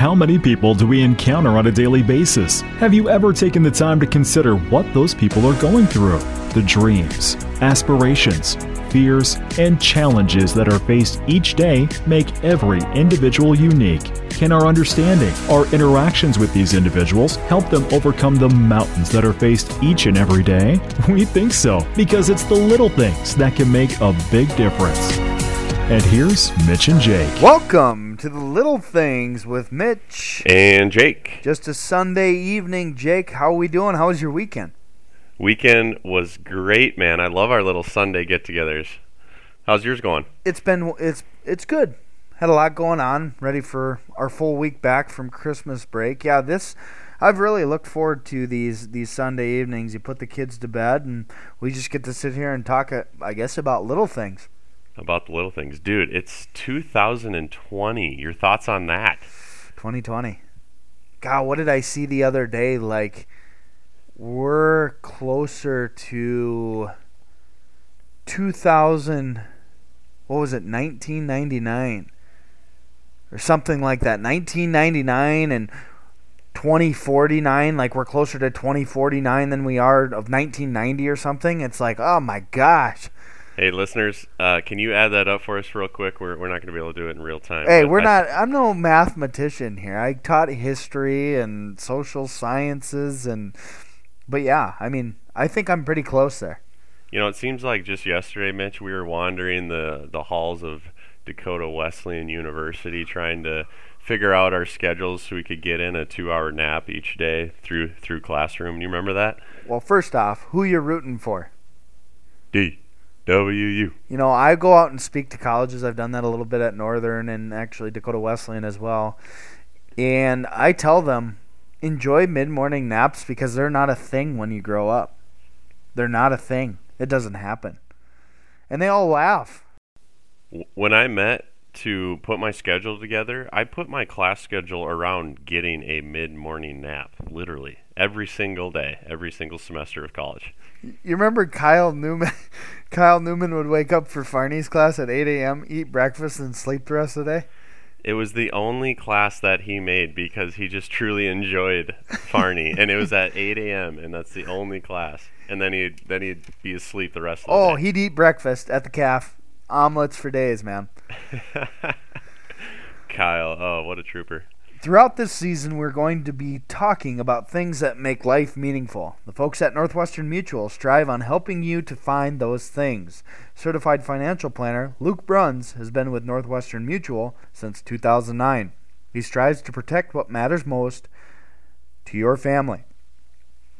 How many people do we encounter on a daily basis? Have you ever taken the time to consider what those people are going through? The dreams, aspirations, fears, and challenges that are faced each day make every individual unique. Can our understanding, our interactions with these individuals help them overcome the mountains that are faced each and every day? We think so, because it's the little things that can make a big difference. And here's Mitch and Jake. Welcome to the Little Things with Mitch. And Jake. Just a Sunday evening, Jake. How are we doing? How was your weekend? Weekend was great, man. I love our little Sunday get-togethers. How's yours going? It's been it's it's good. Had a lot going on. Ready for our full week back from Christmas break. Yeah, this I've really looked forward to these these Sunday evenings. You put the kids to bed and we just get to sit here and talk uh, I guess about little things about the little things. Dude, it's 2020. Your thoughts on that? 2020. God, what did I see the other day? Like, we're closer to 2000. What was it? 1999 or something like that. 1999 and 2049. Like, we're closer to 2049 than we are of 1990 or something. It's like, oh my gosh Hey, listeners, uh, can you add that up for us real quick? We're, we're not going to be able to do it in real time. Hey, we're I, not. I'm no mathematician here. I taught history and social sciences, and but yeah, I mean, I think I'm pretty close there. You know, it seems like just yesterday, Mitch, we were wandering the the halls of Dakota Wesleyan University trying to figure out our schedules so we could get in a two-hour nap each day through through classroom. You remember that? Well, first off, who you rooting for? D. WU. You know, I go out and speak to colleges. I've done that a little bit at Northern and actually Dakota Wesleyan as well. And I tell them, enjoy mid morning naps because they're not a thing when you grow up. They're not a thing. It doesn't happen. And they all laugh. When I met to put my schedule together, I put my class schedule around getting a mid morning nap, literally, every single day, every single semester of college. You remember Kyle Newman? Kyle Newman would wake up for Farney's class at 8 a.m., eat breakfast, and sleep the rest of the day. It was the only class that he made because he just truly enjoyed Farney, and it was at 8 a.m. and that's the only class. And then he'd then he'd be asleep the rest of the oh, day. Oh, he'd eat breakfast at the calf, omelets for days, man. Kyle, oh, what a trooper! Throughout this season, we're going to be talking about things that make life meaningful. The folks at Northwestern Mutual strive on helping you to find those things. Certified financial planner Luke Bruns has been with Northwestern Mutual since 2009. He strives to protect what matters most to your family.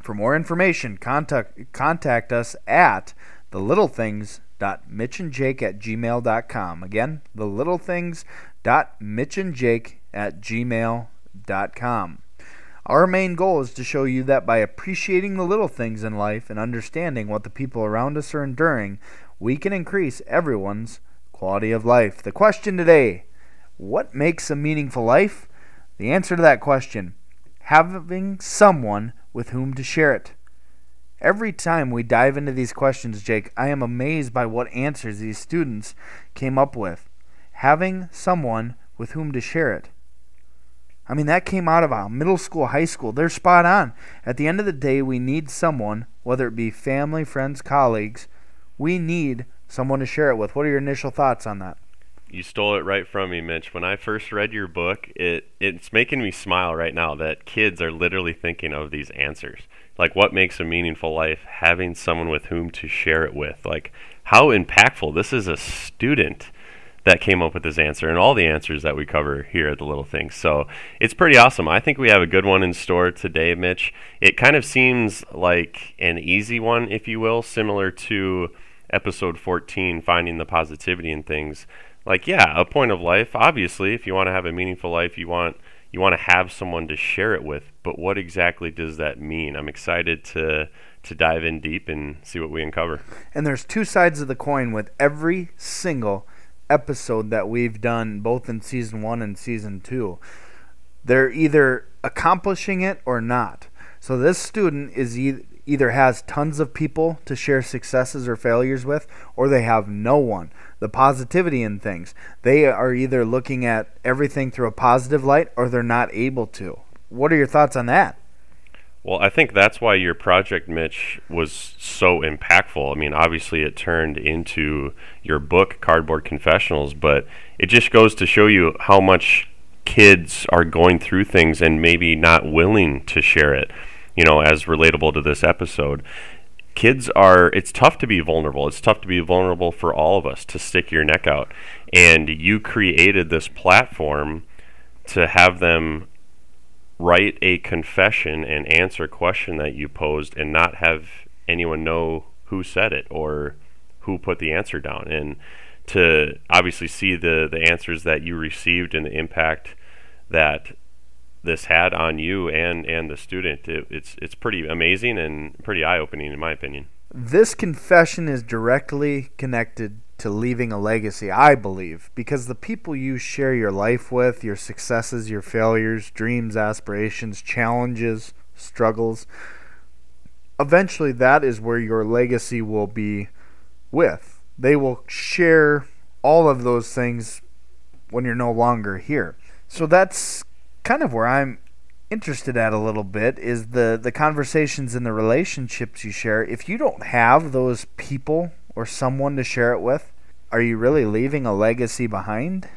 For more information, contact, contact us at thelittlethings.mitchandjake at gmail.com. Again, thelittlethings.mitchandjake at gmail.com. Our main goal is to show you that by appreciating the little things in life and understanding what the people around us are enduring, we can increase everyone's quality of life. The question today what makes a meaningful life? The answer to that question having someone with whom to share it. Every time we dive into these questions, Jake, I am amazed by what answers these students came up with. Having someone with whom to share it. I mean, that came out of a middle school, high school. They're spot on. At the end of the day, we need someone, whether it be family, friends, colleagues, we need someone to share it with. What are your initial thoughts on that? You stole it right from me, Mitch. When I first read your book, it it's making me smile right now that kids are literally thinking of these answers. Like what makes a meaningful life? Having someone with whom to share it with. Like how impactful. This is a student that came up with this answer and all the answers that we cover here at the Little Things. So it's pretty awesome. I think we have a good one in store today, Mitch. It kind of seems like an easy one, if you will, similar to episode 14, Finding the Positivity in Things. Like, yeah, a point of life. Obviously, if you want to have a meaningful life, you want you want to have someone to share it with. But what exactly does that mean? I'm excited to to dive in deep and see what we uncover. And there's two sides of the coin with every single episode that we've done both in season one and season two. They're either accomplishing it or not. So this student is e- either has tons of people to share successes or failures with, or they have no one. The positivity in things. They are either looking at everything through a positive light or they're not able to. What are your thoughts on that? Well, I think that's why your project, Mitch, was so impactful. I mean, obviously, it turned into your book, Cardboard Confessionals, but it just goes to show you how much kids are going through things and maybe not willing to share it, you know, as relatable to this episode. Kids are, it's tough to be vulnerable. It's tough to be vulnerable for all of us to stick your neck out. And you created this platform to have them write a confession and answer a question that you posed and not have anyone know who said it or who put the answer down. And to obviously see the the answers that you received and the impact that this had on you and and the student it, it's it's pretty amazing and pretty eye-opening in my opinion. This confession is directly connected to leaving a legacy, I believe, because the people you share your life with, your successes, your failures, dreams, aspirations, challenges, struggles, eventually that is where your legacy will be with. They will share all of those things when you're no longer here. So that's kind of where I'm interested at a little bit is the the conversations and the relationships you share. If you don't have those people or someone to share it with, are you really leaving a legacy behind?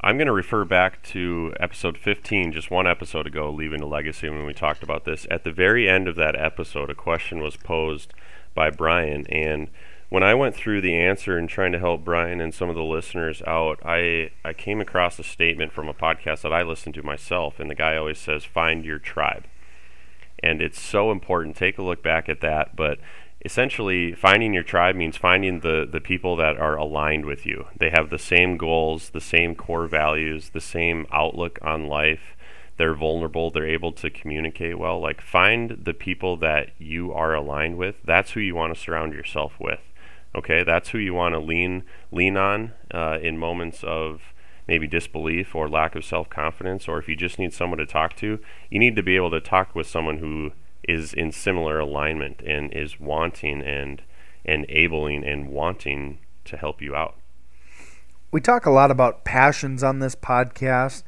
I'm going to refer back to episode 15, just one episode ago, Leaving a Legacy, when we talked about this. At the very end of that episode, a question was posed by Brian, and when I went through the answer and trying to help Brian and some of the listeners out, I, I came across a statement from a podcast that I listen to myself, and the guy always says, Find your tribe. And it's so important. Take a look back at that. But essentially, finding your tribe means finding the, the people that are aligned with you. They have the same goals, the same core values, the same outlook on life they're vulnerable, they're able to communicate well. Like find the people that you are aligned with. That's who you want to surround yourself with. Okay, that's who you want to lean lean on uh, in moments of maybe disbelief or lack of self confidence, or if you just need someone to talk to, you need to be able to talk with someone who is in similar alignment and is wanting and enabling and wanting to help you out. We talk a lot about passions on this podcast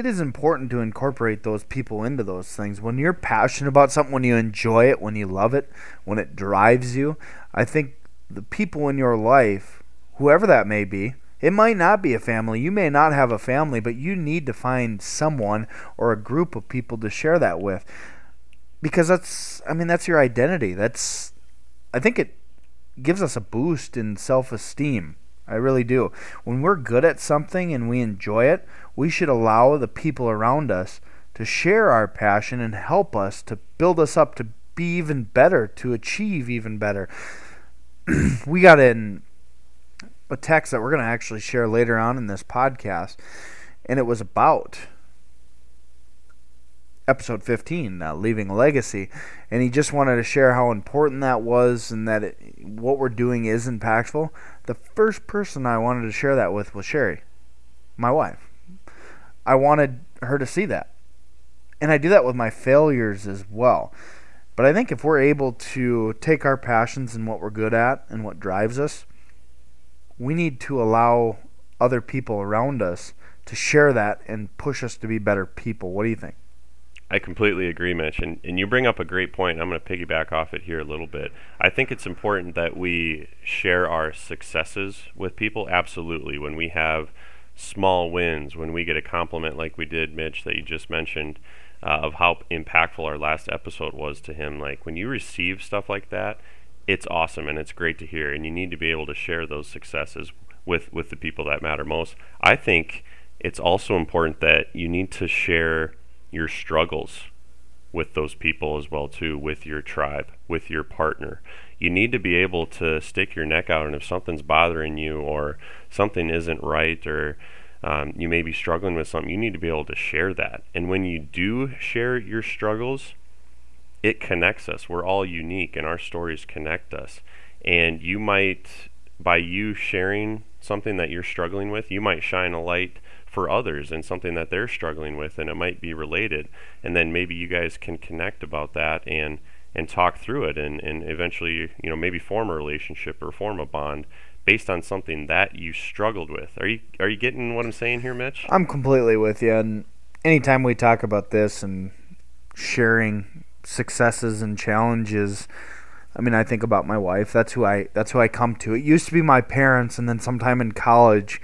it is important to incorporate those people into those things. When you're passionate about something, when you enjoy it, when you love it, when it drives you, I think the people in your life, whoever that may be, it might not be a family. You may not have a family, but you need to find someone or a group of people to share that with. Because that's I mean that's your identity. That's I think it gives us a boost in self-esteem. I really do. When we're good at something and we enjoy it, we should allow the people around us to share our passion and help us to build us up to be even better, to achieve even better. we got in a text that we're going to actually share later on in this podcast, and it was about episode 15, uh, Leaving Legacy. And he just wanted to share how important that was and that it, what we're doing is impactful. The first person I wanted to share that with was Sherry, my wife. I wanted her to see that. And I do that with my failures as well. But I think if we're able to take our passions and what we're good at and what drives us, we need to allow other people around us to share that and push us to be better people. What do you think? I completely agree, Mitch. And, and you bring up a great point. I'm going to piggyback off it here a little bit. I think it's important that we share our successes with people. Absolutely. When we have small wins, when we get a compliment like we did, Mitch, that you just mentioned, uh, of how impactful our last episode was to him. Like when you receive stuff like that, it's awesome and it's great to hear. And you need to be able to share those successes with, with the people that matter most. I think it's also important that you need to share your struggles with those people as well too with your tribe with your partner. You need to be able to stick your neck out and if something's bothering you or something isn't right or um, you may be struggling with something you need to be able to share that. And when you do share your struggles it connects us. We're all unique and our stories connect us. And you might by you sharing something that you're struggling with you might shine a light for others and something that they're struggling with and it might be related and then maybe you guys can connect about that and and talk through it and, and eventually you know maybe form a relationship or form a bond based on something that you struggled with. Are you are you getting what I'm saying here, Mitch? I'm completely with you. And anytime we talk about this and sharing successes and challenges, I mean, I think about my wife. That's who I that's who I come to. It used to be my parents, and then sometime in college,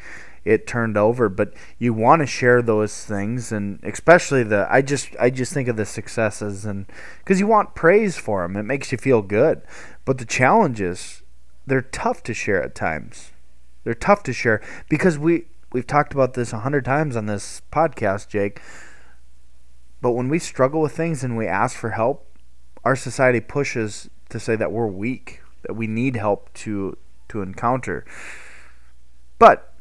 it turned over. But you want to share those things, and especially the I just I just think of the successes, and because you want praise for them, it makes you feel good. But the challenges, they're tough to share at times. They're tough to share because we we've talked about this a hundred times on this podcast, Jake. But when we struggle with things and we ask for help, our society pushes to say that we're weak, that we need help to to encounter. But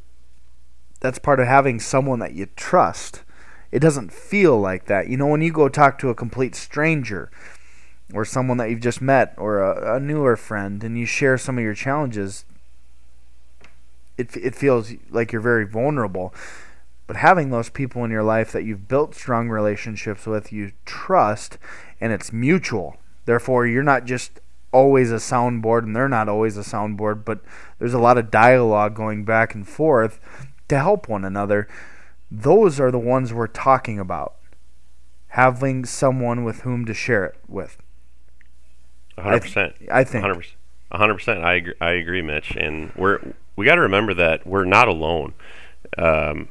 that's part of having someone that you trust. It doesn't feel like that. You know, when you go talk to a complete stranger or someone that you've just met or a, a newer friend and you share some of your challenges, it, it feels like you're very vulnerable. But having those people in your life that you've built strong relationships with, you trust, and it's mutual. Therefore, you're not just always a soundboard and they're not always a soundboard, but there's a lot of dialogue going back and forth to help one another. Those are the ones we're talking about. Having someone with whom to share it with. 100%. I, I think. 100%. 100%. I agree, I agree, Mitch. And we're we got to remember that we're not alone. Um,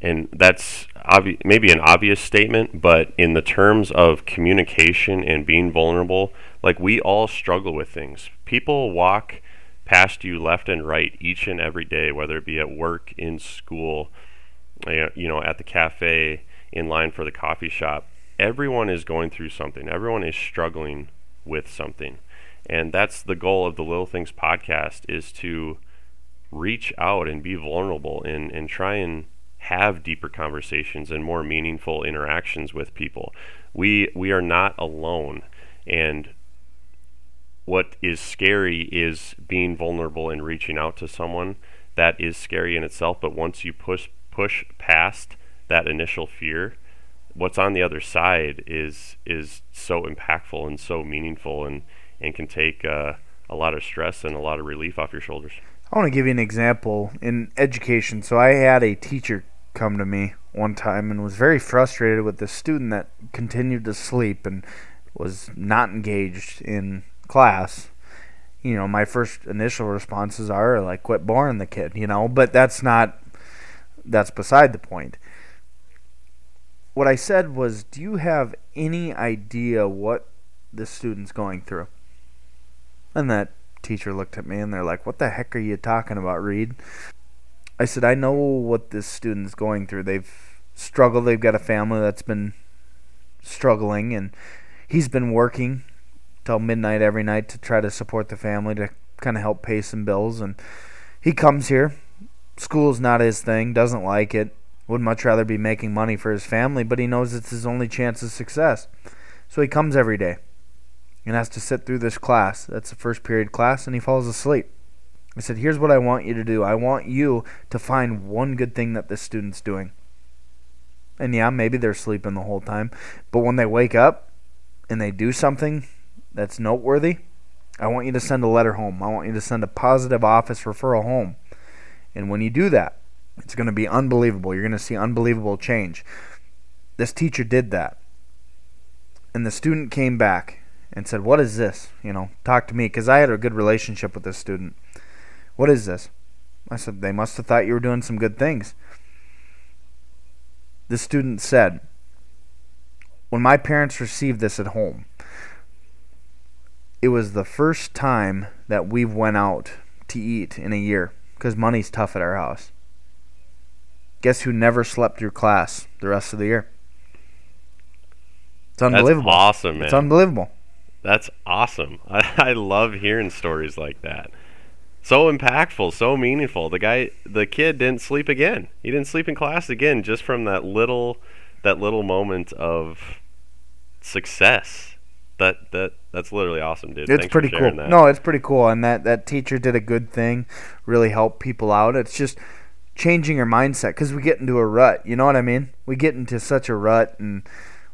and that's obvi- maybe an obvious statement, but in the terms of communication and being vulnerable, like we all struggle with things. People walk past you left and right each and every day, whether it be at work, in school, you know, at the cafe, in line for the coffee shop. Everyone is going through something. Everyone is struggling with something. And that's the goal of the Little Things podcast is to reach out and be vulnerable and, and try and have deeper conversations and more meaningful interactions with people. We we are not alone and what is scary is being vulnerable and reaching out to someone. That is scary in itself, but once you push push past that initial fear, what's on the other side is is so impactful and so meaningful and and can take uh, a lot of stress and a lot of relief off your shoulders. I want to give you an example in education. So I had a teacher come to me one time and was very frustrated with the student that continued to sleep and was not engaged in class. You know, my first initial responses are like, quit boring the kid, you know, but that's not, that's beside the point. What I said was, do you have any idea what the student's going through? And that teacher looked at me and they're like, what the heck are you talking about, Reed? I said, I know what this student's going through. They've struggled. They've got a family that's been struggling, and he's been working till midnight every night to try to support the family to kind of help pay some bills. And he comes here. School's not his thing. Doesn't like it. Would much rather be making money for his family, but he knows it's his only chance of success. So he comes every day and has to sit through this class. That's the first period class, and he falls asleep. I said, Here's what I want you to do. I want you to find one good thing that this student's doing. And yeah, maybe they're sleeping the whole time. But when they wake up and they do something that's noteworthy, I want you to send a letter home. I want you to send a positive office referral home. And when you do that, it's going to be unbelievable. You're going to see unbelievable change. This teacher did that. And the student came back and said, What is this? You know, talk to me. Because I had a good relationship with this student. What is this? I said, They must have thought you were doing some good things. The student said, When my parents received this at home, it was the first time that we've went out to eat in a year because money's tough at our house. Guess who never slept through class the rest of the year? It's unbelievable. That's awesome, man. It's unbelievable. That's awesome. I, I love hearing stories like that so impactful, so meaningful. The guy, the kid didn't sleep again. He didn't sleep in class again just from that little, that little moment of success. That that that's literally awesome, dude. It's Thanks pretty cool. That. No, it's pretty cool, and that that teacher did a good thing, really helped people out. It's just changing your mindset because we get into a rut. You know what I mean? We get into such a rut, and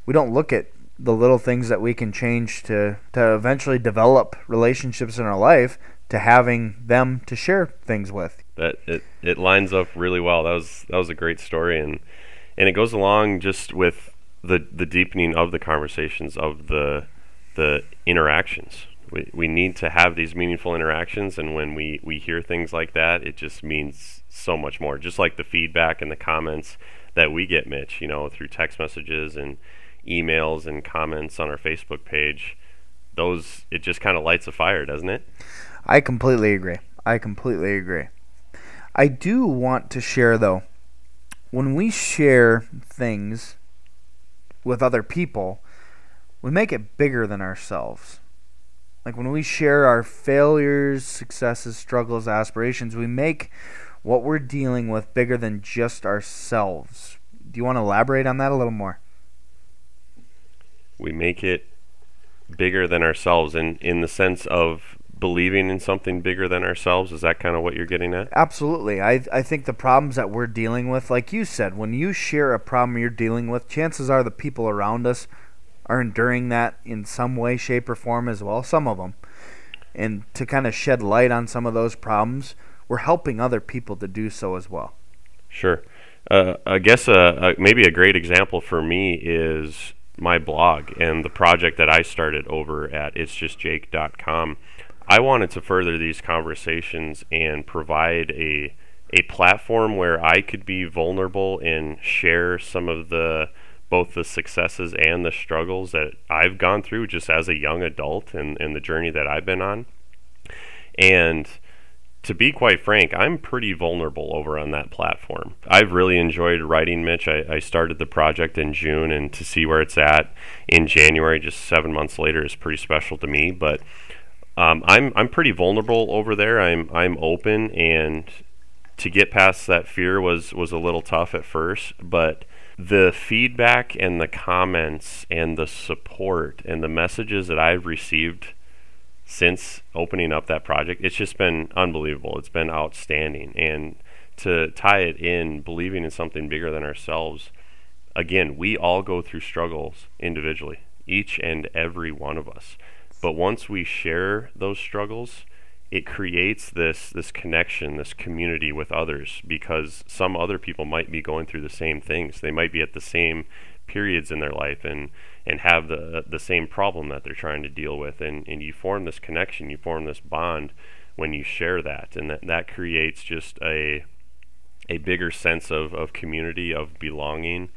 we don't look at the little things that we can change to to eventually develop relationships in our life to having them to share things with. That it, it lines up really well. That was that was a great story and and it goes along just with the the deepening of the conversations of the the interactions. We, we need to have these meaningful interactions and when we, we hear things like that it just means so much more. Just like the feedback and the comments that we get, Mitch, you know, through text messages and emails and comments on our Facebook page, those it just kind of lights a fire, doesn't it? I completely agree. I completely agree. I do want to share though, when we share things with other people, we make it bigger than ourselves. Like when we share our failures, successes, struggles, aspirations, we make what we're dealing with bigger than just ourselves. Do you want to elaborate on that a little more? We make it bigger than ourselves in in the sense of believing in something bigger than ourselves is that kind of what you're getting at absolutely i i think the problems that we're dealing with like you said when you share a problem you're dealing with chances are the people around us are enduring that in some way shape or form as well some of them and to kind of shed light on some of those problems we're helping other people to do so as well. Sure. Uh, i guess uh, uh, maybe a great example for me is my blog and the project that I started over at itsjustjake.com. I wanted to further these conversations and provide a a platform where I could be vulnerable and share some of the both the successes and the struggles that I've gone through just as a young adult and, and the journey that I've been on. And to be quite frank, I'm pretty vulnerable over on that platform. I've really enjoyed writing Mitch. I, I, started the project in June, and to see where it's at in January, just seven months later, is pretty special to me. But um, I'm I'm pretty vulnerable over there. I'm I'm open, and to get past that fear was was a little tough at first, but the feedback and the comments and the support and the messages that I've received since opening up that project, it's just been unbelievable. It's been outstanding. And to tie it in, believing in something bigger than ourselves, again, we all go through struggles individually, each and every one of us. But once we share those struggles, it creates this this connection, this community with others because some other people might be going through the same things. They might be at the same periods in their life and and have the the same problem that they're trying to deal with. And and you form this connection you form this bond when you share that. And that that creates just a a bigger sense of, of community of belonging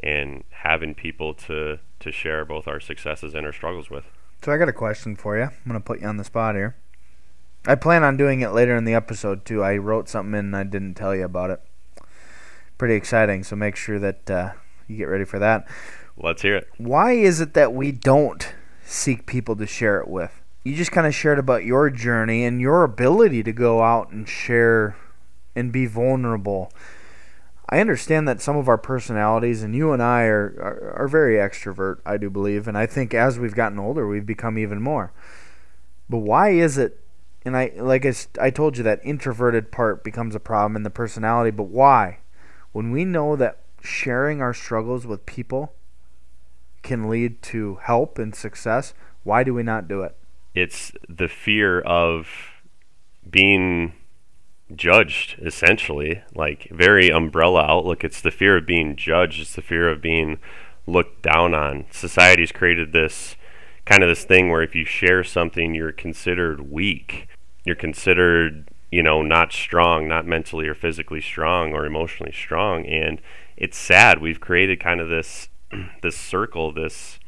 and having people to to share both our successes and our struggles with. So i got a question for you. I'm going to put you on the spot here i plan on doing it later in the episode too i wrote something in and i didn't tell you about it pretty exciting so make sure that uh, you get ready for that. Let's hear it. Why is it that we don't seek people to share it with? You just kind of shared about your journey and your ability to go out and share and be vulnerable. I understand that some of our personalities, and you and I are, are, are, very extrovert, I do believe, and I think as we've gotten older, we've become even more. But why is it? And I, like I, I told you, that introverted part becomes a problem in the personality. But why? When we know that sharing our struggles with people can lead to help and success, why do we not do it? It's the fear of being judged, essentially, like very umbrella outlook. It's the fear of being judged, it's the fear of being looked down on. Society's created this kind of this thing where if you share something, you're considered weak. You're considered, you know, not strong, not mentally or physically strong or emotionally strong. And it's sad. We've created kind of this this circle, this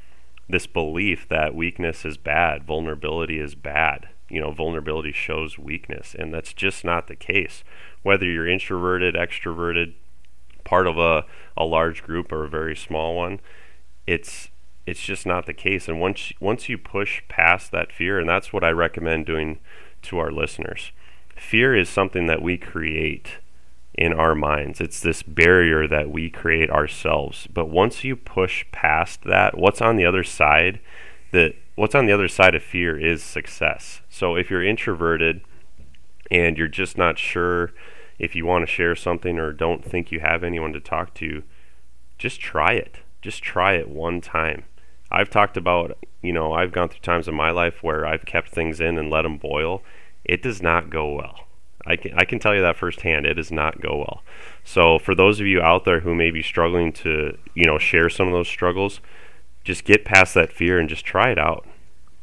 this belief that weakness is bad, vulnerability is bad. You know, vulnerability shows weakness, and that's just not the case. Whether you're introverted, extroverted, part of a, a large group or a very small one, it's it's just not the case. And once once you push past that fear, and that's what I recommend doing to our listeners. Fear is something that we create in our minds. It's this barrier that we create ourselves. But once you push past that, what's on the other side? That what's on the other side of fear is success. So if you're introverted and you're just not sure if you want to share something or don't think you have anyone to talk to, just try it. Just try it one time. I've talked about, you know, I've gone through times in my life where I've kept things in and let them boil. It does not go well. I can, I can tell you that firsthand. It does not go well. So for those of you out there who may be struggling to, you know, share some of those struggles, just get past that fear and just try it out.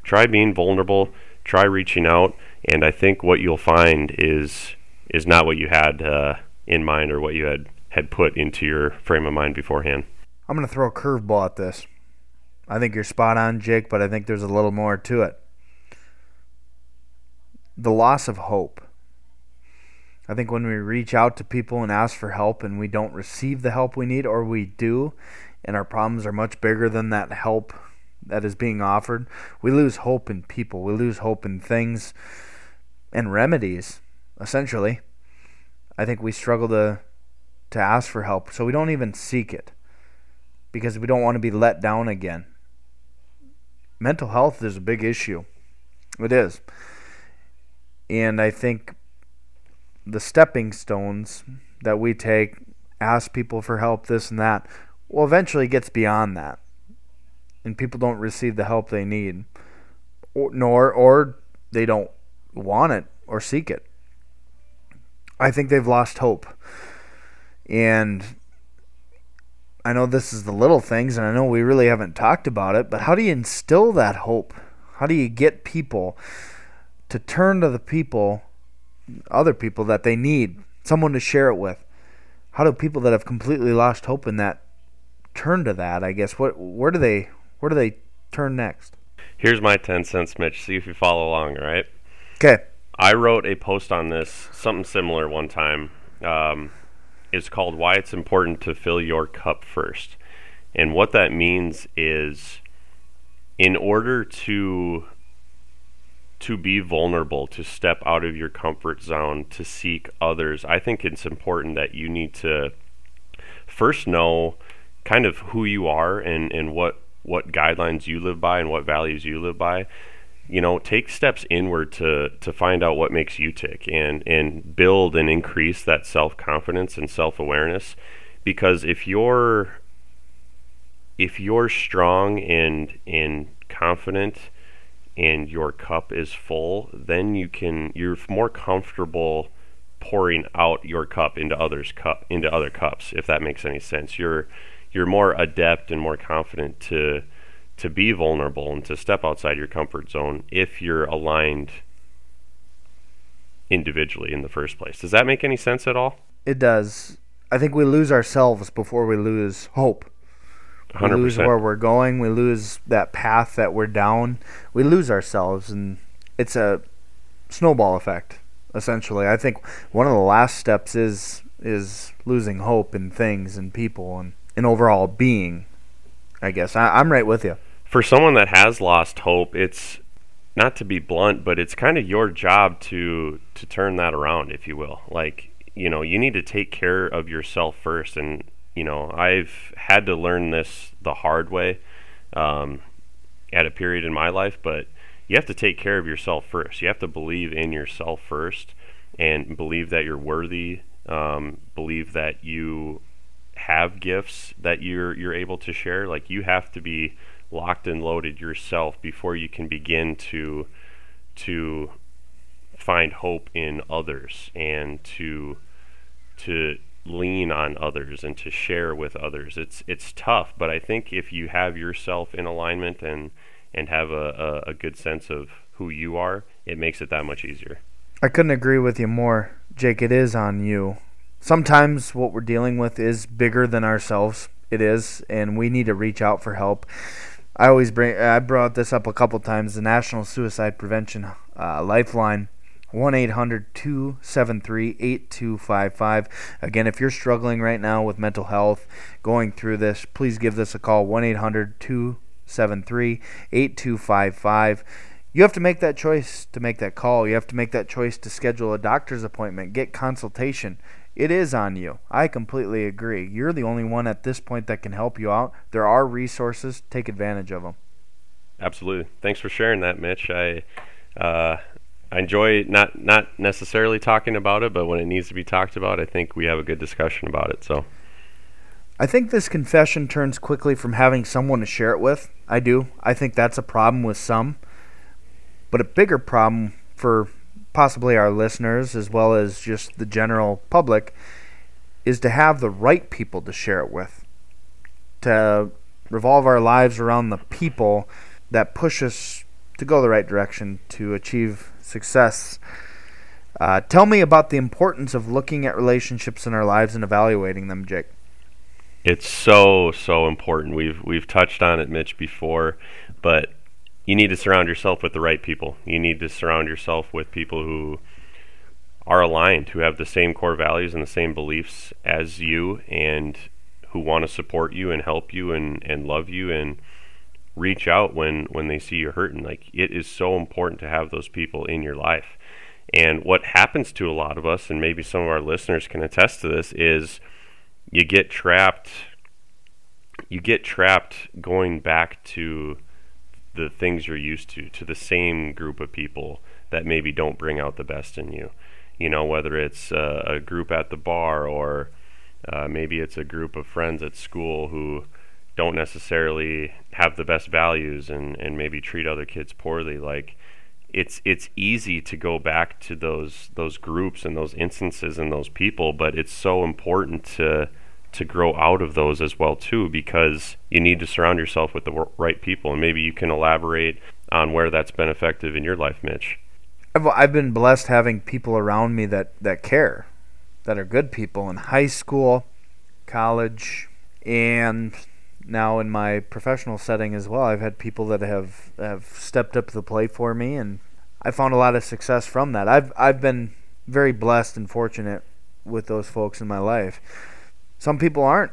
Try being vulnerable. Try reaching out, and I think what you'll find is is not what you had uh, in mind or what you had had put into your frame of mind beforehand. I'm going to throw a curveball at this. I think you're spot on, Jake, but I think there's a little more to it. The loss of hope. I think when we reach out to people and ask for help and we don't receive the help we need, or we do, and our problems are much bigger than that help that is being offered, we lose hope in people. We lose hope in things and remedies, essentially. I think we struggle to to ask for help, so we don't even seek it because we don't want to be let down again. Mental health is a big issue. It is. And I think the stepping stones that we take, ask people for help, this and that, well, eventually gets beyond that. And people don't receive the help they need, or, nor, or they don't want it or seek it. I think they've lost hope. And I know this is the little things, and I know we really haven't talked about it, but how do you instill that hope? How do you get people to turn to the people, other people that they need, someone to share it with? How do people that have completely lost hope in that turn to that? I guess what where do they where do they turn next? Here's my 10 cents, Mitch. See if you follow along, all right? Okay. I wrote a post on this, something similar one time. Um, it's called Why It's Important to Fill Your Cup First. And what that means is in order to to be vulnerable, to step out of your comfort zone, to seek others, I think it's important that you need to first know kind of who you are and, and what what guidelines you live by and what values you live by you know take steps inward to to find out what makes you tick and and build and increase that self-confidence and self-awareness. Because if you're if you're strong and and confident and your cup is full then you can you're more comfortable pouring out your cup into others cup into other cups if that makes any sense. You're you're more adept and more confident to to be vulnerable and to step outside your comfort zone if you're aligned individually in the first place. Does that make any sense at all? It does. I think we lose ourselves before we lose hope. We 100%. lose where we're going. We lose that path that we're down. We lose ourselves, and it's a snowball effect. Essentially, I think one of the last steps is is losing hope in things and people and an overall being. I guess I, I'm right with you. For someone that has lost hope, it's not to be blunt, but it's kind of your job to to turn that around, if you will. Like, you know, you need to take care of yourself first, and you know, I've had to learn this the hard way um, at a period in my life, but you have to take care of yourself first. You have to believe in yourself first, and believe that you're worthy. Um, believe that you have gifts that you're you're able to share. Like you have to be locked and loaded yourself before you can begin to to find hope in others and to to lean on others and to share with others. It's it's tough, but I think if you have yourself in alignment and and have a, a, a good sense of who you are, it makes it that much easier. I couldn't agree with you more, Jake. It is on you. Sometimes what we're dealing with is bigger than ourselves. It is, and we need to reach out for help. I always bring. I brought this up a couple times. The National Suicide Prevention uh, Lifeline. 1 800 273 8255. Again, if you're struggling right now with mental health, going through this, please give this a call 1 800 273 8255. You have to make that choice to make that call. You have to make that choice to schedule a doctor's appointment, get consultation. It is on you. I completely agree. You're the only one at this point that can help you out. There are resources. Take advantage of them. Absolutely. Thanks for sharing that, Mitch. I uh, I enjoy not not necessarily talking about it, but when it needs to be talked about, I think we have a good discussion about it. So I think this confession turns quickly from having someone to share it with. I do. I think that's a problem with some. But a bigger problem for possibly our listeners as well as just the general public is to have the right people to share it with. To revolve our lives around the people that push us to go the right direction to achieve success. Uh, tell me about the importance of looking at relationships in our lives and evaluating them, Jake. It's so so important. We've we've touched on it, Mitch, before, but you need to surround yourself with the right people. You need to surround yourself with people who are aligned, who have the same core values and the same beliefs as you, and who want to support you and help you and, and love you and reach out when when they see you hurting. Like it is so important to have those people in your life. And what happens to a lot of us, and maybe some of our listeners can attest to this, is you get trapped you get trapped going back to the things you're used to to the same group of people that maybe don't bring out the best in you. You know whether it's uh, a group at the bar or uh, maybe it's a group of friends at school who don't necessarily have the best values and, and maybe treat other kids poorly like it's it's easy to go back to those those groups and those instances and those people, but it's so important to to grow out of those as well too because you need to surround yourself with the right people and maybe you can elaborate on where that's been effective in your life, Mitch. I've I've been blessed having people around me that that care, that are good people in high school, college, and now in my professional setting as well, I've had people that have have stepped up the plate for me, and I found a lot of success from that. I've I've been very blessed and fortunate with those folks in my life. Some people aren't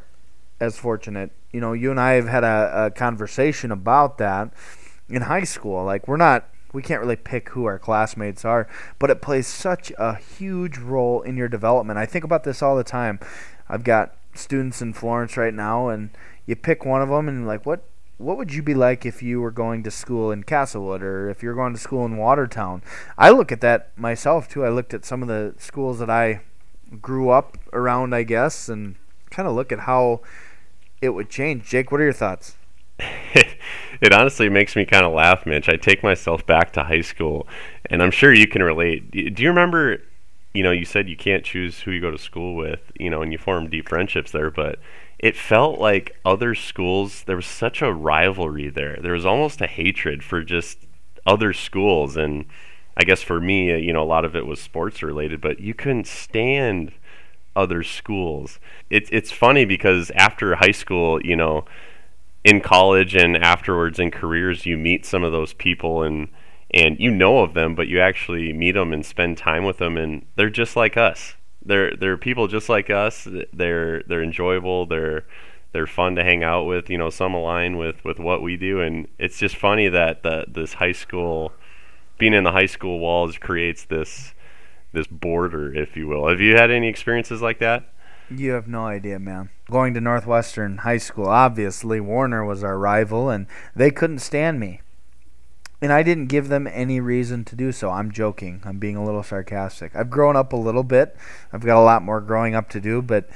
as fortunate. You know, you and I have had a, a conversation about that in high school. Like we're not we can't really pick who our classmates are, but it plays such a huge role in your development. I think about this all the time. I've got students in Florence right now, and you pick one of them and like what what would you be like if you were going to school in Castlewood or if you're going to school in Watertown? I look at that myself too. I looked at some of the schools that I grew up around, I guess, and kind of look at how it would change. Jake, what are your thoughts? it honestly makes me kind of laugh, Mitch. I take myself back to high school, and I'm sure you can relate. Do you remember? You know, you said you can't choose who you go to school with, you know, and you form deep friendships there, but it felt like other schools there was such a rivalry there there was almost a hatred for just other schools and i guess for me you know a lot of it was sports related but you couldn't stand other schools it, it's funny because after high school you know in college and afterwards in careers you meet some of those people and and you know of them but you actually meet them and spend time with them and they're just like us they're they're people just like us. They're they're enjoyable. They're they're fun to hang out with. You know, some align with with what we do, and it's just funny that the this high school, being in the high school walls creates this this border, if you will. Have you had any experiences like that? You have no idea, man. Going to Northwestern High School, obviously Warner was our rival, and they couldn't stand me and I didn't give them any reason to do so. I'm joking. I'm being a little sarcastic. I've grown up a little bit. I've got a lot more growing up to do, but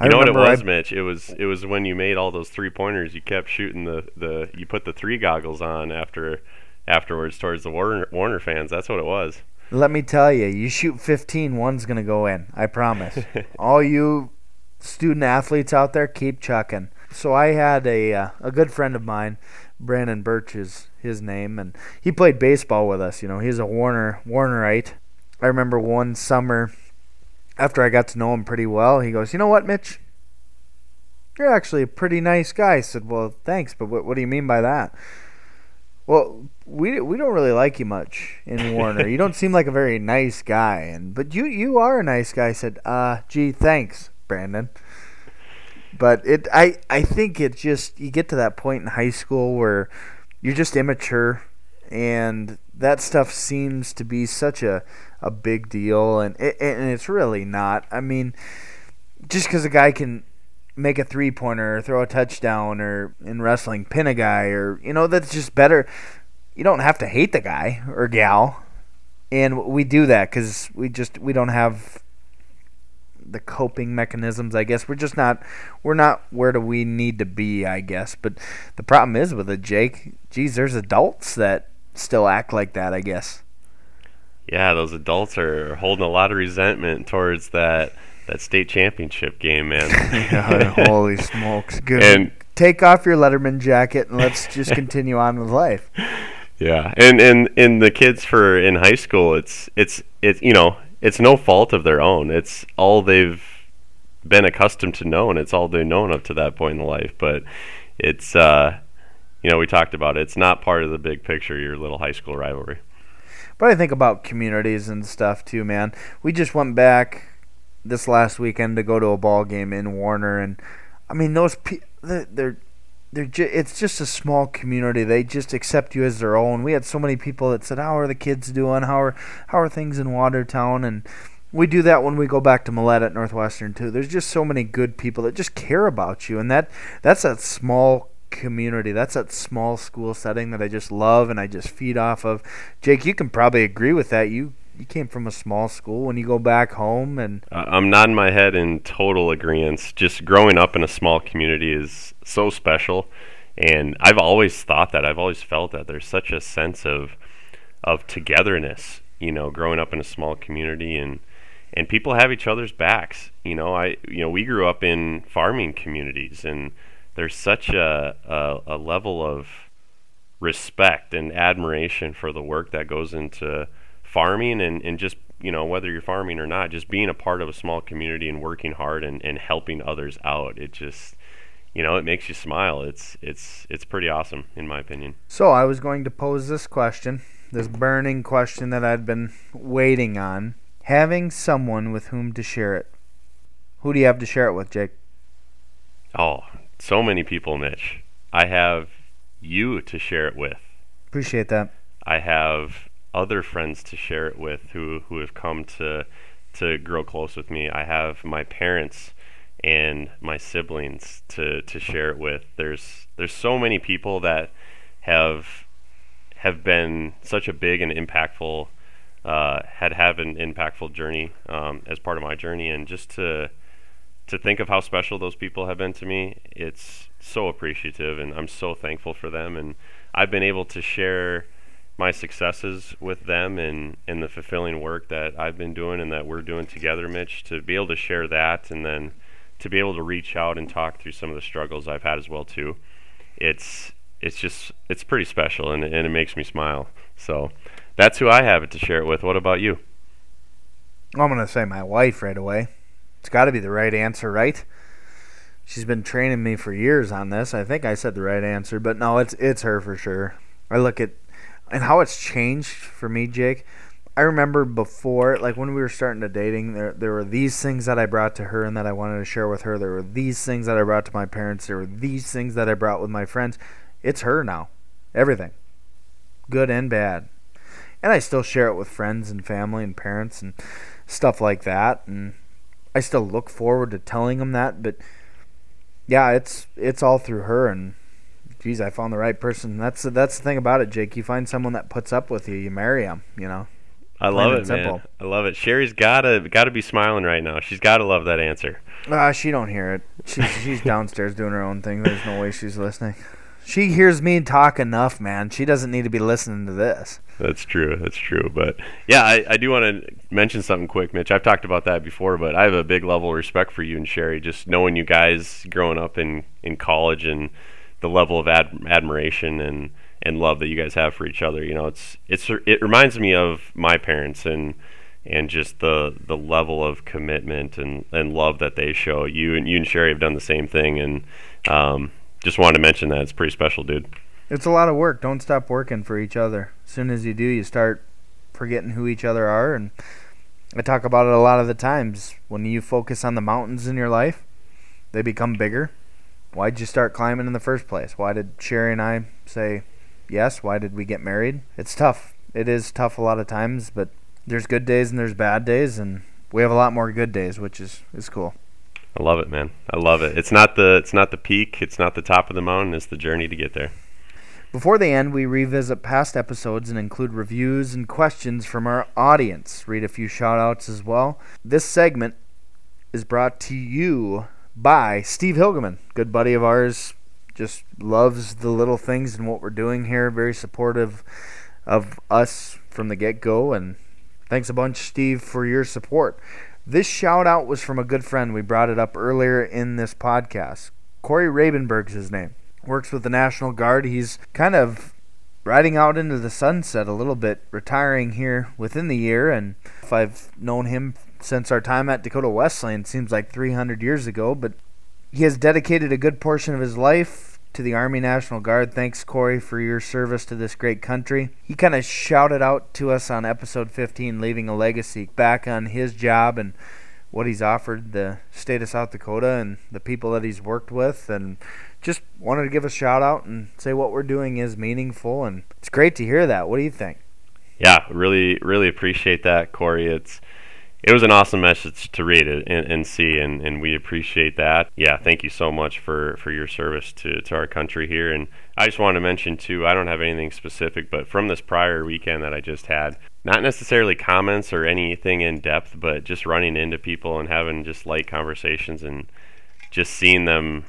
I you know what it was, I, Mitch? It was it was when you made all those three pointers. You kept shooting the, the you put the three goggles on after afterwards towards the Warner Warner fans. That's what it was. Let me tell you, you shoot 15, one's gonna go in. I promise. all you student athletes out there, keep chucking. So I had a uh, a good friend of mine Brandon Birch is his name, and he played baseball with us. You know, he's a Warner Warnerite. I remember one summer after I got to know him pretty well, he goes, "You know what, Mitch? You're actually a pretty nice guy." I said, "Well, thanks, but what, what do you mean by that?" Well, we we don't really like you much in Warner. you don't seem like a very nice guy, and but you you are a nice guy. I said, "Uh, gee, thanks, Brandon." But it, I, I think it just you get to that point in high school where you're just immature, and that stuff seems to be such a, a big deal, and it, and it's really not. I mean, just because a guy can make a three pointer or throw a touchdown or in wrestling pin a guy or you know that's just better. You don't have to hate the guy or gal, and we do that because we just we don't have the coping mechanisms. I guess we're just not we're not where do we need to be. I guess, but the problem is with it, Jake. Geez, there's adults that still act like that. I guess. Yeah, those adults are holding a lot of resentment towards that that state championship game, man. yeah, holy smokes! Good. And take off your Letterman jacket and let's just continue on with life. Yeah, and and and the kids for in high school, it's it's it's you know it's no fault of their own. It's all they've been accustomed to know, and it's all they've known up to that point in life. But it's uh, you know we talked about it. It's not part of the big picture. Your little high school rivalry. But I think about communities and stuff too, man. We just went back this last weekend to go to a ball game in Warner, and I mean those pe- they're they're ju- it's just a small community. They just accept you as their own. We had so many people that said, "How are the kids doing? How are how are things in Watertown?" And we do that when we go back to Mellette at Northwestern too. There's just so many good people that just care about you, and that that's that small community. That's that small school setting that I just love and I just feed off of. Jake, you can probably agree with that. You you came from a small school when you go back home and uh, I'm nodding my head in total agreement. Just growing up in a small community is so special, and I've always thought that. I've always felt that there's such a sense of of togetherness. You know, growing up in a small community and and people have each other's backs. You know, I you know we grew up in farming communities, and there's such a a, a level of respect and admiration for the work that goes into farming and, and just you know whether you're farming or not just being a part of a small community and working hard and, and helping others out it just you know it makes you smile. It's it's it's pretty awesome in my opinion. So i was going to pose this question this burning question that i'd been waiting on having someone with whom to share it. Who do you have to share it with jake? Oh so many people mitch. I have you to share it with. Appreciate that. I have other friends to share it with who who have come to to grow close with me. I have my parents and my siblings to to share it with. There's there's so many people that have have been such a big and impactful uh, had have an impactful journey um, as part of my journey, and just to to think of how special those people have been to me, it's so appreciative, and I'm so thankful for them. And I've been able to share my successes with them and, and the fulfilling work that I've been doing and that we're doing together, Mitch, to be able to share that and then to be able to reach out and talk through some of the struggles I've had as well too. It's it's just it's pretty special and, and it makes me smile. So that's who I have it to share it with. What about you? I'm gonna say my wife right away. It's got to be the right answer, right? She's been training me for years on this. I think I said the right answer, but no, it's it's her for sure. I look at and how it's changed for me, Jake. I remember before, like when we were starting to dating, there there were these things that I brought to her and that I wanted to share with her. There were these things that I brought to my parents. There were these things that I brought with my friends. It's her now, everything, good and bad, and I still share it with friends and family and parents and stuff like that. And I still look forward to telling them that. But yeah, it's it's all through her and geez, I found the right person. That's that's the thing about it, Jake. You find someone that puts up with you, you marry them. You know. I love it, man. I love it. Sherry's gotta gotta be smiling right now. She's gotta love that answer. Uh, she don't hear it. She's she's downstairs doing her own thing. There's no way she's listening. She hears me talk enough, man. She doesn't need to be listening to this. That's true. That's true. But yeah, I, I do want to mention something quick, Mitch. I've talked about that before, but I have a big level of respect for you and Sherry. Just knowing you guys growing up in in college and the level of ad- admiration and and love that you guys have for each other. You know, it's it's it reminds me of my parents and and just the the level of commitment and, and love that they show. You and you and Sherry have done the same thing, and um, just wanted to mention that it's pretty special, dude. It's a lot of work. Don't stop working for each other. As soon as you do, you start forgetting who each other are, and I talk about it a lot of the times. When you focus on the mountains in your life, they become bigger why'd you start climbing in the first place? Why did Sherry and I say yes? Why did we get married? It's tough. It is tough a lot of times, but there's good days and there's bad days, and we have a lot more good days, which is is cool. I love it, man. I love it. It's not the it's not the peak. It's not the top of the mountain. It's the journey to get there. Before the end, we revisit past episodes and include reviews and questions from our audience. Read a few shout outs as well. This segment is brought to you by Steve Hilgeman, good buddy of ours. Just loves the little things and what we're doing here. Very supportive of us from the get go. And thanks a bunch, Steve, for your support. This shout out was from a good friend. We brought it up earlier in this podcast. Corey Ravenberg's his name. Works with the National Guard. He's kind of riding out into the sunset a little bit, retiring here within the year. And if I've known him since our time at Dakota Wesleyan, seems like 300 years ago, but he has dedicated a good portion of his life to the Army National Guard. Thanks, Corey, for your service to this great country. He kind of shouted out to us on episode 15, leaving a legacy back on his job and what he's offered the state of South Dakota and the people that he's worked with. And just wanted to give a shout out and say what we're doing is meaningful. And it's great to hear that. What do you think? Yeah, really, really appreciate that, Corey. It's it was an awesome message to read and, and see, and, and we appreciate that. Yeah, thank you so much for, for your service to, to our country here. And I just wanted to mention, too, I don't have anything specific, but from this prior weekend that I just had, not necessarily comments or anything in depth, but just running into people and having just light conversations and just seeing them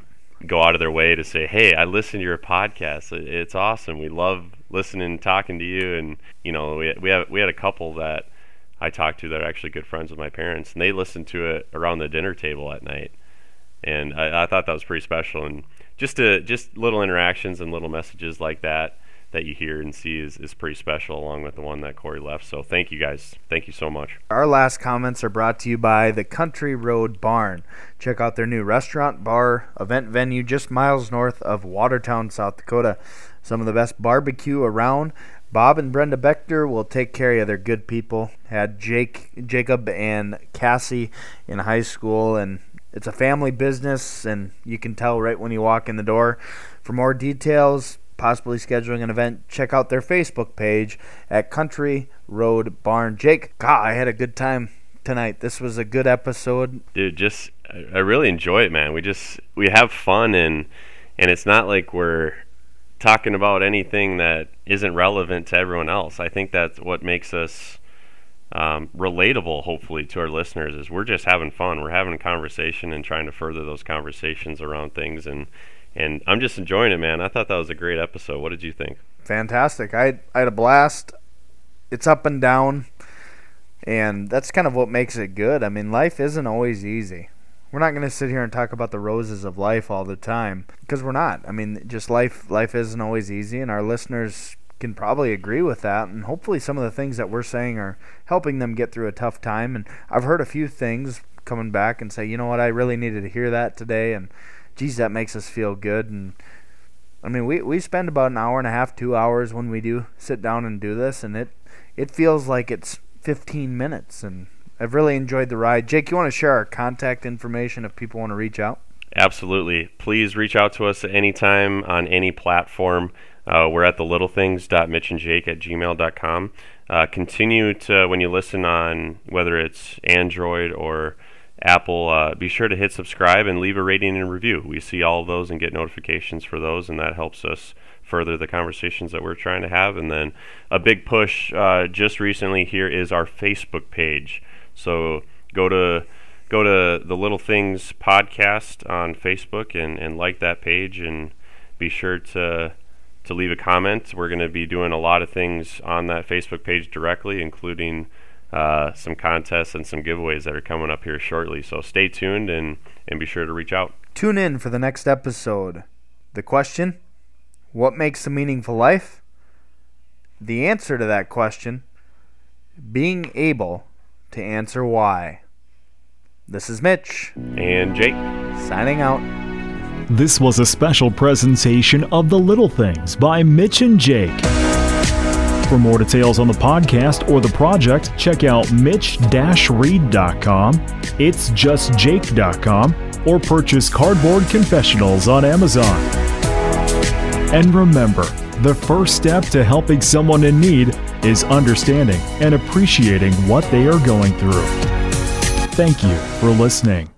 go out of their way to say, "Hey, I listened to your podcast. It's awesome. We love listening and talking to you." And you know, we we have we had a couple that I talked to that are actually good friends with my parents, and they listened to it around the dinner table at night, and I, I thought that was pretty special. And just to just little interactions and little messages like that that you hear and see is, is pretty special, along with the one that Corey left. So thank you guys. Thank you so much. Our last comments are brought to you by the Country Road Barn. Check out their new restaurant, bar, event venue just miles north of Watertown, South Dakota. Some of the best barbecue around. Bob and Brenda Bechter will take care of their good people. Had Jake, Jacob, and Cassie in high school, and it's a family business, and you can tell right when you walk in the door. For more details, possibly scheduling an event, check out their Facebook page at Country Road Barn. Jake, God, I had a good time tonight. This was a good episode. Dude, just I really enjoy it, man. We just we have fun and and it's not like we're talking about anything that isn't relevant to everyone else. I think that's what makes us um, relatable, hopefully, to our listeners. Is we're just having fun. We're having a conversation and trying to further those conversations around things, and and I'm just enjoying it, man. I thought that was a great episode. What did you think? Fantastic. I I had a blast. It's up and down, and that's kind of what makes it good. I mean, life isn't always easy we're not going to sit here and talk about the roses of life all the time because we're not. I mean, just life life isn't always easy and our listeners can probably agree with that and hopefully some of the things that we're saying are helping them get through a tough time and I've heard a few things coming back and say, "You know what? I really needed to hear that today." And geez, that makes us feel good and I mean, we we spend about an hour and a half, 2 hours when we do sit down and do this and it it feels like it's 15 minutes and I've really enjoyed the ride. Jake, you want to share our contact information if people want to reach out? Absolutely. Please reach out to us at any time on any platform. Uh, we're at the littlethings.mitchandjake at gmail.com. Uh, continue to, when you listen on whether it's Android or Apple, uh, be sure to hit subscribe and leave a rating and review. We see all of those and get notifications for those, and that helps us further the conversations that we're trying to have. And then a big push uh, just recently here is our Facebook page. So go to go to the Little Things podcast on Facebook and, and like that page and be sure to to leave a comment. We're going to be doing a lot of things on that Facebook page directly, including uh, some contests and some giveaways that are coming up here shortly. So stay tuned and, and be sure to reach out. Tune in for the next episode. The question What makes a meaningful life? The answer to that question being able to answer why. This is Mitch. And Jake. Signing out. This was a special presentation of The Little Things by Mitch and Jake. For more details on the podcast or the project, check out mitch-read.com, it's justjake.com, or purchase Cardboard Confessionals on Amazon. And remember, the first step to helping someone in need is understanding and appreciating what they are going through. Thank you for listening.